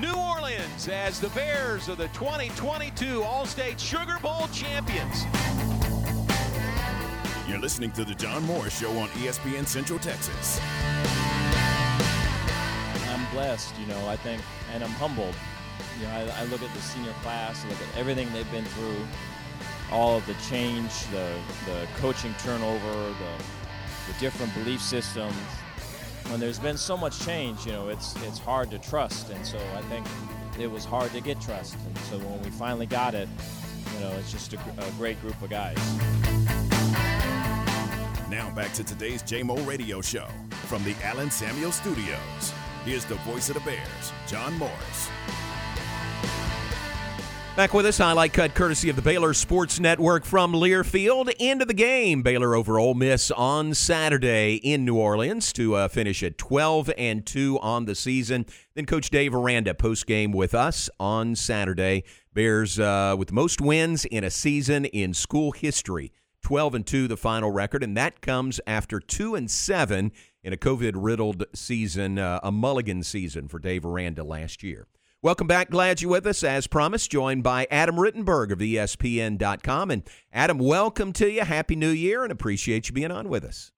New Orleans as the Bears are the 2022 All-State Sugar Bowl champions. You're listening to the John Morris Show on ESPN Central Texas. I'm blessed, you know, I think, and I'm humbled. You know, I, I look at the senior class, I look at everything they've been through, all of the change, the, the coaching turnover, the, the different belief systems. When there's been so much change, you know, it's it's hard to trust, and so I think it was hard to get trust. And so when we finally got it, you know, it's just a, a great group of guys. Now back to today's JMO Radio Show from the Allen Samuels Studios. Here's the voice of the Bears, John Morris. Back with us, highlight cut courtesy of the Baylor Sports Network from Learfield. Into the game, Baylor over Ole Miss on Saturday in New Orleans to uh, finish at 12 and 2 on the season. Then Coach Dave Aranda post game with us on Saturday. Bears uh, with the most wins in a season in school history. 12 and 2 the final record and that comes after 2 and 7 in a covid riddled season uh, a mulligan season for Dave Aranda last year. Welcome back. Glad you're with us. As promised, joined by Adam Rittenberg of ESPN.com. And Adam, welcome to you. Happy New Year and appreciate you being on with us.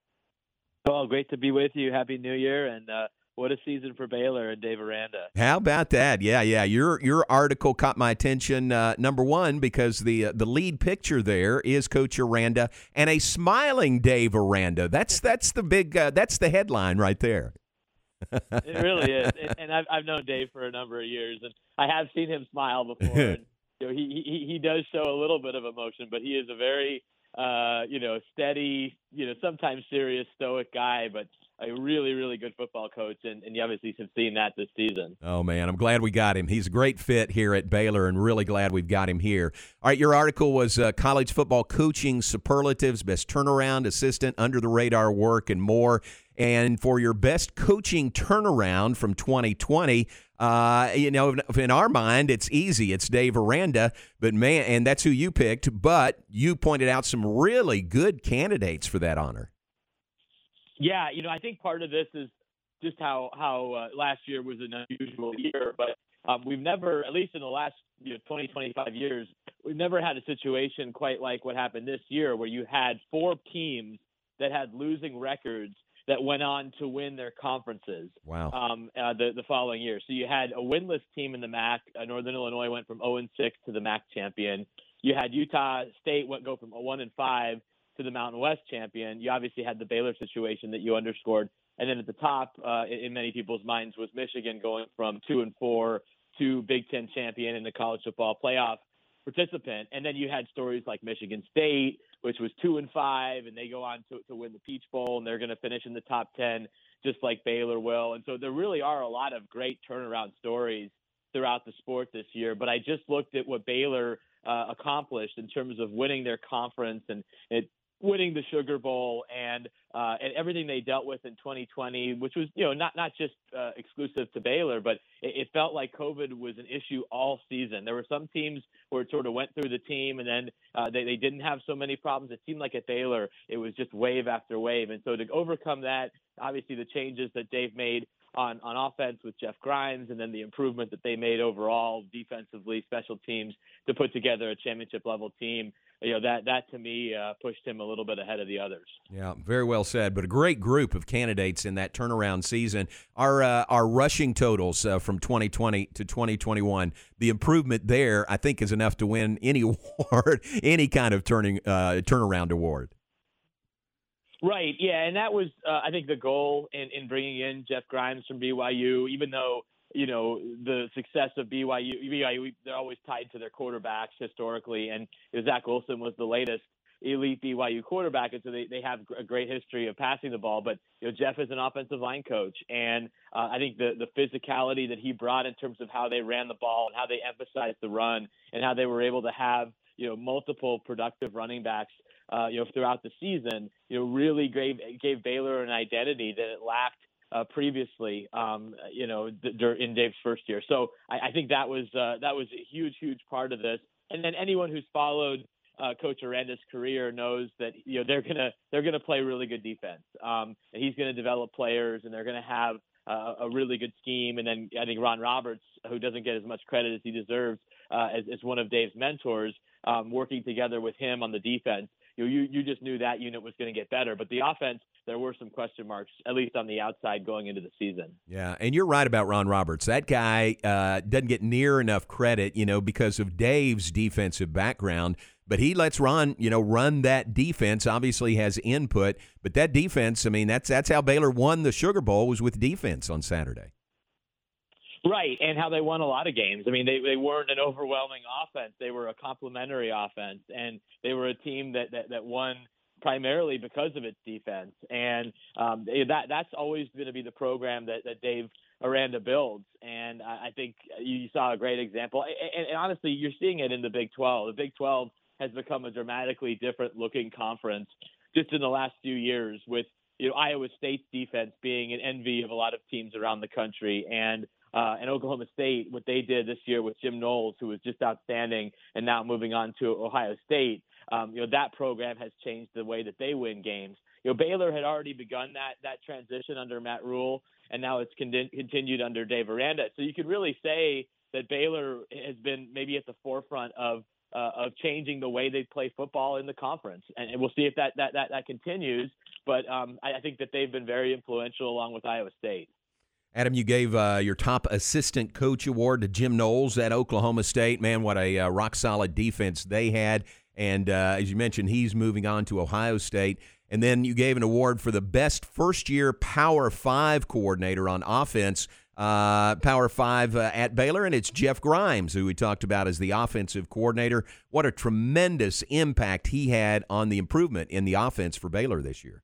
Well, great to be with you. Happy New Year. And uh, what a season for Baylor and Dave Aranda. How about that? Yeah, yeah. Your your article caught my attention. Uh, number one, because the uh, the lead picture there is Coach Aranda and a smiling Dave Aranda. That's that's the big uh, that's the headline right there it really is, and I've I've known Dave for a number of years, and I have seen him smile before. and, you know, he he he does show a little bit of emotion, but he is a very uh, you know steady, you know sometimes serious, stoic guy, but a really, really good football coach, and, and you obviously have seen that this season. Oh, man, I'm glad we got him. He's a great fit here at Baylor, and really glad we've got him here. All right, your article was uh, college football coaching superlatives, best turnaround, assistant, under the radar work, and more. And for your best coaching turnaround from 2020, uh, you know, in our mind, it's easy. It's Dave Aranda, but man, and that's who you picked. But you pointed out some really good candidates for that honor. Yeah, you know, I think part of this is just how how uh, last year was an unusual year, but um, we've never, at least in the last you know, 20, 25 years, we've never had a situation quite like what happened this year, where you had four teams that had losing records that went on to win their conferences. Wow. Um, uh, the the following year, so you had a winless team in the MAC. Uh, Northern Illinois went from 0 and 6 to the MAC champion. You had Utah State went go from 1 and 5 to the Mountain West champion. You obviously had the Baylor situation that you underscored, and then at the top, uh, in many people's minds, was Michigan going from two and four to Big Ten champion in the college football playoff participant. And then you had stories like Michigan State, which was two and five, and they go on to, to win the Peach Bowl, and they're going to finish in the top ten, just like Baylor will. And so there really are a lot of great turnaround stories throughout the sport this year. But I just looked at what Baylor uh, accomplished in terms of winning their conference and it winning the Sugar Bowl and uh, and everything they dealt with in 2020, which was you know not not just uh, exclusive to Baylor, but it, it, felt like COVID was an issue all season. There were some teams where it sort of went through the team, and then uh, they they didn't have so many problems. It seemed like at Baylor it was just wave after wave, and so to overcome that, obviously the changes that Dave made on on offense with Jeff Grimes, and then the improvement that they made overall defensively, special teams to put together a championship level team. You know that that to me uh, pushed him a little bit ahead of the others. Yeah, very well said. But a great group of candidates in that turnaround season. Our uh, our rushing totals uh, from 2020 to 2021, the improvement there, I think, is enough to win any award, any kind of turning uh, turnaround award. Right. Yeah, and that was uh, I think the goal in in bringing in Jeff Grimes from BYU, even though you know the success of BYU. BYU they're always tied to their quarterbacks historically, and Zach Wilson was the latest elite BYU quarterback, and so they, they have a great history of passing the ball. But you know, Jeff is an offensive line coach, and uh, I think the the physicality that he brought in terms of how they ran the ball and how they emphasized the run and how they were able to have you know multiple productive running backs uh, you know, throughout the season, you know, really gave gave Baylor an identity that it lacked uh, previously, um, you know, in Dave's first year. So I, I think that was uh, that was a huge, huge part of this. And then anyone who's followed uh, Coach Aranda's career knows that you know they're gonna they're gonna play really good defense. Um, and he's gonna develop players, and they're gonna have a really good scheme. And then I think Ron Roberts, who doesn't get as much credit as he deserves, uh, as, as one of Dave's mentors, um, working together with him on the defense. You you just knew that unit was going to get better, but the offense there were some question marks, at least on the outside going into the season. Yeah, and you're right about Ron Roberts. That guy uh, doesn't get near enough credit, you know, because of Dave's defensive background. But he lets Ron, you know, run that defense. Obviously, has input, but that defense. I mean, that's that's how Baylor won the Sugar Bowl was with defense on Saturday. Right, and how they won a lot of games. I mean, they they weren't an overwhelming offense; they were a complementary offense, and they were a team that that, that won primarily because of its defense. And um, that that's always going to be the program that, that Dave Aranda builds. And I, I think you saw a great example. And, and honestly, you're seeing it in the Big 12. The Big 12 has become a dramatically different looking conference just in the last few years with you know Iowa State's defense being an envy of a lot of teams around the country and uh, and Oklahoma State, what they did this year with Jim Knowles, who was just outstanding, and now moving on to Ohio State, um, you know that program has changed the way that they win games. You know Baylor had already begun that that transition under Matt Rhule, and now it's con- continued under Dave Aranda. So you could really say that Baylor has been maybe at the forefront of uh, of changing the way they play football in the conference, and, and we'll see if that that that, that continues. But um, I, I think that they've been very influential along with Iowa State. Adam, you gave uh, your top assistant coach award to Jim Knowles at Oklahoma State. Man, what a uh, rock solid defense they had. And uh, as you mentioned, he's moving on to Ohio State. And then you gave an award for the best first year Power Five coordinator on offense, uh, Power Five uh, at Baylor. And it's Jeff Grimes, who we talked about as the offensive coordinator. What a tremendous impact he had on the improvement in the offense for Baylor this year.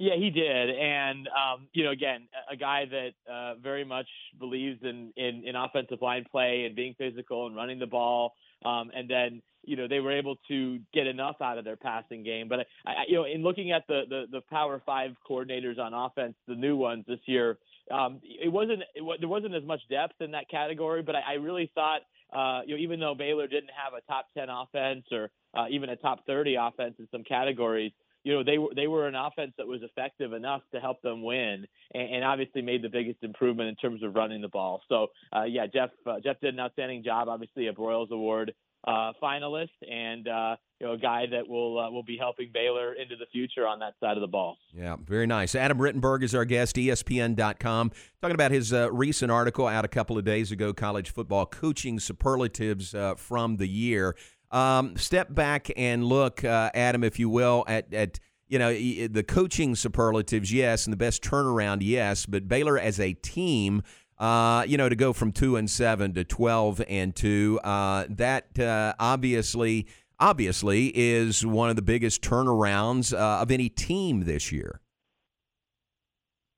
Yeah, he did, and um, you know, again, a guy that uh, very much believes in, in in offensive line play and being physical and running the ball. Um, and then you know they were able to get enough out of their passing game. But I, I, you know, in looking at the, the the Power Five coordinators on offense, the new ones this year, um, it wasn't it, there wasn't as much depth in that category. But I, I really thought. Uh, you know, even though Baylor didn't have a top 10 offense or uh, even a top 30 offense in some categories, you know they were they were an offense that was effective enough to help them win, and, and obviously made the biggest improvement in terms of running the ball. So uh, yeah, Jeff uh, Jeff did an outstanding job. Obviously a Broyles Award uh, finalist, and uh, you know a guy that will uh, will be helping Baylor into the future on that side of the ball. Yeah, very nice. Adam Rittenberg is our guest, ESPN.com, talking about his uh, recent article out a couple of days ago, college football coaching superlatives from the year. Um, step back and look, uh, Adam, if you will, at, at you know the coaching superlatives, yes, and the best turnaround, yes, but Baylor as a team. Uh, you know, to go from two and seven to twelve and two, uh, that uh, obviously, obviously, is one of the biggest turnarounds uh, of any team this year.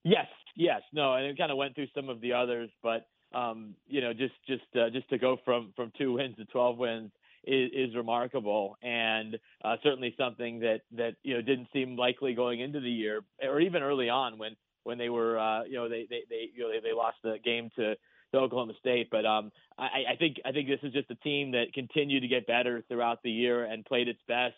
Yes, yes, no, and it kind of went through some of the others, but um, you know, just just uh, just to go from from two wins to twelve wins is, is remarkable and uh, certainly something that that you know didn't seem likely going into the year or even early on when when they were uh, you know they they, they you know they, they lost the game to to Oklahoma State. But um, I, I think I think this is just a team that continued to get better throughout the year and played its best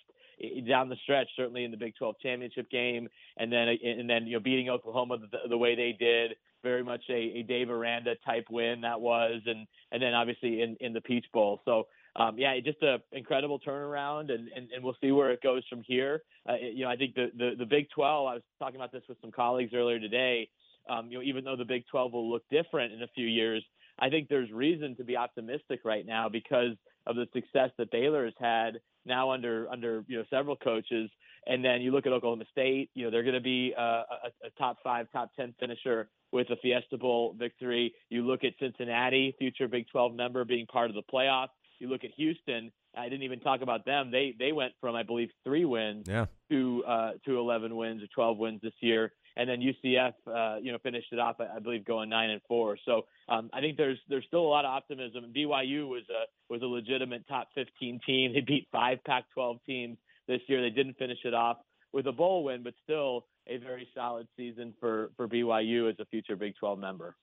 down the stretch, certainly in the Big 12 championship game, and then and then you know beating Oklahoma the, the way they did, very much a, a Dave Aranda type win that was, and and then obviously in in the Peach Bowl. So um, yeah, just an incredible turnaround, and, and, and we'll see where it goes from here. Uh, you know, I think the, the, the Big 12, I was talking about this with some colleagues earlier today. Um, you know, even though the Big 12 will look different in a few years, I think there's reason to be optimistic right now because of the success that Baylor has had now under under you know several coaches. And then you look at Oklahoma State, you know they're going to be a, a, a top five, top ten finisher with a Fiesta Bowl victory. You look at Cincinnati, future Big 12 member, being part of the playoff. You look at Houston. I didn't even talk about them. They they went from I believe three wins yeah. to uh, to 11 wins or 12 wins this year, and then UCF uh, you know finished it off I, believe going nine and four. So um, I think there's there's still a lot of optimism. BYU was a was a legitimate top 15 team. They beat five Pac-12 teams this year. They didn't finish it off with a bowl win, but still a very solid season for for BYU as a future Big 12 member.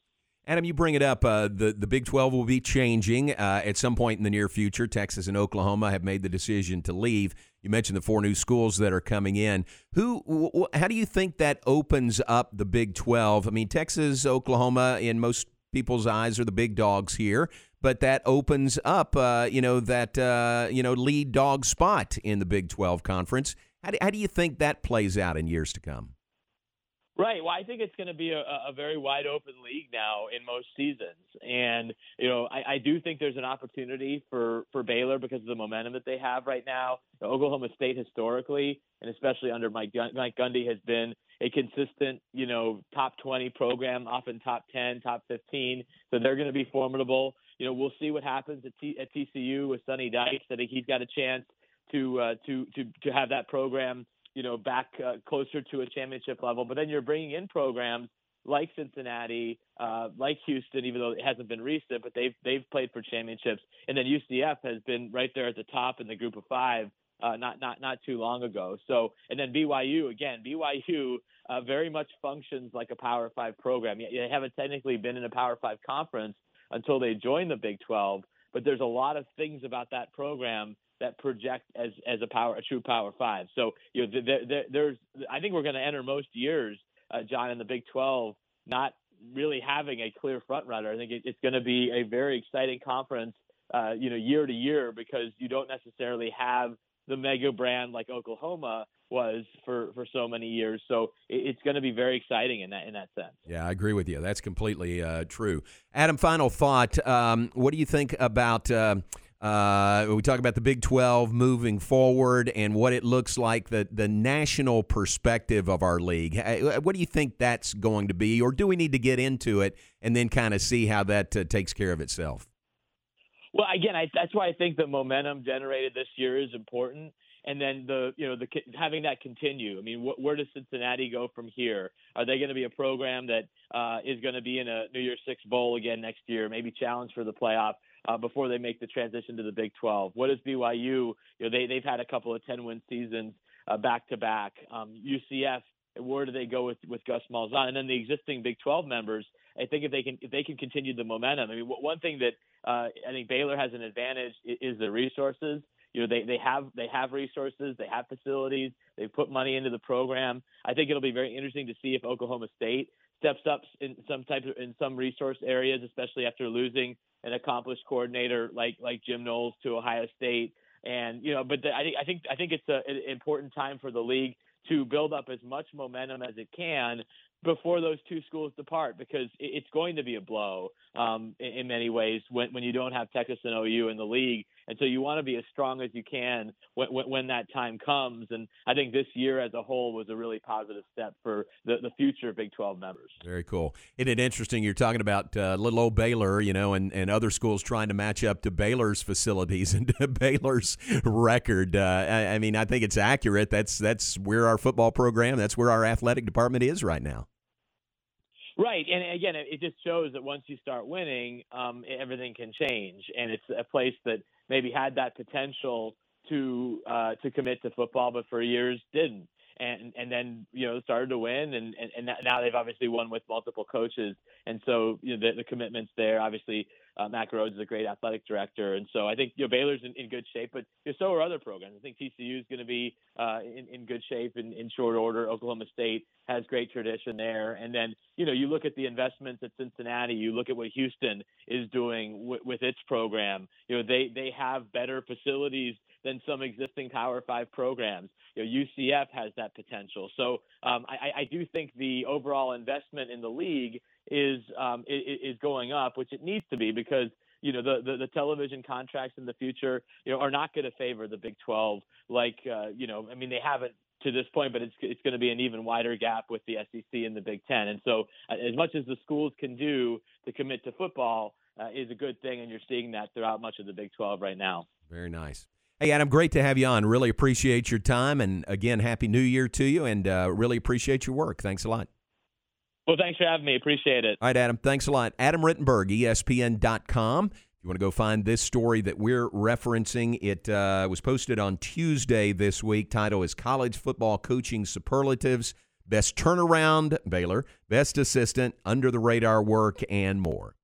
Adam, you bring it up. Uh, the the Big Twelve will be changing uh, at some point in the near future. Texas and Oklahoma have made the decision to leave. You mentioned the four new schools that are coming in. Who? Wh- how do you think that opens up the Big Twelve? I mean, Texas, Oklahoma, in most people's eyes, are the big dogs here, but that opens up, uh, you know, that uh, you know lead dog spot in the Big Twelve conference. How do, how do you think that plays out in years to come? Right. Well, I think it's going to be a, a very wide open league now in most seasons, and you know, I, I do think there's an opportunity for for Baylor because of the momentum that they have right now. Oklahoma State historically, and especially under Mike Mike Gundy, has been a consistent, you know, top 20 program, often top 10, top 15. So they're going to be formidable. You know, we'll see what happens at, T- at TCU with Sonny Dykes. I think he's got a chance to uh, to to to have that program you know, back uh, closer to a championship level. But then you're bringing in programs like Cincinnati, uh, like Houston, even though it hasn't been recent, but they've they've played for championships. And then UCF has been right there at the top in the group of five. Uh, not not not too long ago. So and then BYU again. BYU uh, very much functions like a Power Five program. They haven't technically been in a Power Five conference until they joined the Big 12, but there's a lot of things about that program that project as as a power a true power five. So you know there, there, there's I think we're going to enter most years, uh, John, in the Big 12 not really having a clear front runner. I think it, it's going to be a very exciting conference, uh, you know, year to year because you don't necessarily have the mega brand like Oklahoma was for for so many years. So it, it's going to be very exciting in that in that sense. Yeah, I agree with you. That's completely uh, true. Adam, final thought. Um, what do you think about? Uh, uh, we talk about the Big 12 moving forward and what it looks like, the, the national perspective of our league. What do you think that's going to be? Or do we need to get into it and then kind of see how that uh, takes care of itself? Well, again, I, that's why I think the momentum generated this year is important. And then the you know the having that continue. I mean, wh- where does Cincinnati go from here? Are they going to be a program that uh, is going to be in a New Year's Six bowl again next year? Maybe challenge for the playoff? Uh, before they make the transition to the Big 12. What is BYU? You know, they they've had a couple of 10 win seasons uh, back to back. Um, UCF. Where do they go with with Gus Malzahn? And then the existing Big 12 members. I think if they can if they can continue the momentum. I mean, one thing that uh, I think Baylor has an advantage is the resources you know they, they have they have resources they have facilities they've put money into the program i think it'll be very interesting to see if oklahoma state steps up in some type of in some resource areas especially after losing an accomplished coordinator like like Jim Knowles to Ohio State. And you know, but the, I think I think I think it's a, an important time for the league to build up as much momentum as it can before those two schools depart because it's going to be a blow um, in, many ways when, when you don't have Texas and OU in the league. And so you want to be as strong as you can when, when, when, that time comes. And I think this year as a whole was a really positive step for the, the future Big 12 members. Very cool. Isn't it interesting? You're talking about uh, little old Baylor, you know, and, and other schools trying to match up to Baylor's facilities and Baylor's record. Uh, I, I mean, I think it's accurate. That's, that's where our football program, that's where our athletic department is right now. Right, and again, it just shows that once you start winning, um, everything can change, and it's a place that maybe had that potential to uh, to commit to football, but for years didn't, and and then you know started to win, and and, and now they've obviously won with multiple coaches, and so you know the, the commitments there. Obviously, uh, Mack Rhoades is a great athletic director, and so I think you know Baylor's in, in good shape, but you know, so are other programs. I think TCU is going to be uh, in, in good shape in, in short order. Oklahoma State has great tradition there, and then you know you look at the investments at Cincinnati, you look at what Houston is doing w- with its program. You know they they have better facilities than some existing Power Five programs. You know UCF has that potential, so um, I, I do think the overall investment in the league is um, is going up, which it needs to be because you know the, the, the television contracts in the future you know are not going to favor the Big 12 like uh, you know I mean they haven't to this point, but it's it's going to be an even wider gap with the SEC and the Big Ten. And so, uh, as much as the schools can do to commit to football uh, is a good thing, and you're seeing that throughout much of the Big 12 right now. Very nice. Hey, Adam, great to have you on. Really appreciate your time, and again, happy New Year to you, and uh, really appreciate your work. Thanks a lot. Well, thanks for having me. Appreciate it. All right, Adam. Thanks a lot. Adam Rittenberg, ESPN.com. If you want to go find this story that we're referencing, it uh, was posted on Tuesday this week. Title is College Football Coaching Superlatives. best turnaround, Baylor, best assistant, under the radar work, and more.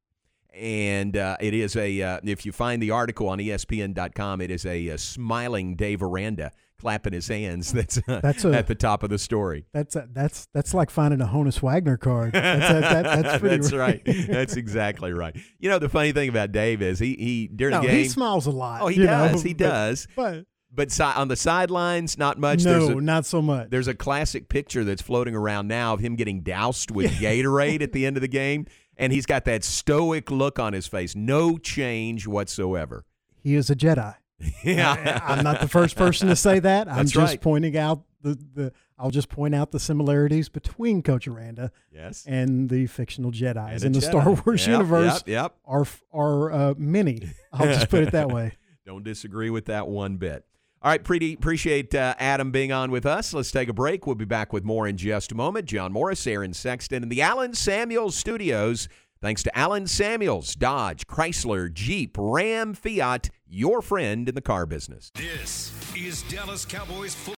And uh, it is a, uh, if you find the article on ESPN.com, it is a, uh smiling Dave Aranda clapping his hands that's, uh, That's a- at the top of the story. That's a, that's that's like finding a Honus Wagner card. That's, that, that, that's pretty. That's right. That's exactly right. You know, the funny thing about Dave is he, he during no, the game. he smiles a lot. oh, he does. know, he but- does. But, But si- on the sidelines, not much. No, a, not so much. There's a classic picture that's floating around now of him getting doused with Gatorade at the end of the game, and he's got that stoic look on his face, no change whatsoever. He is a Jedi. Yeah, I, am not the first person to say that. I'm That's just right. pointing out the, the. I'll just point out the similarities between Coach Aranda yes, and the fictional Jedi's in the Jedi. Star Wars Yep, universe Yep, yep. are are uh, many. I'll just put it that way. Don't disagree with that one bit. All right, pretty appreciate uh, Adam being on with us. Let's take a break. We'll be back with more in just a moment. John Morris, Aaron Sexton, in the Allen Samuels Studios. Thanks to Allen Samuels, Dodge, Chrysler, Jeep, Ram, Fiat, your friend in the car business. This is Dallas Cowboys football.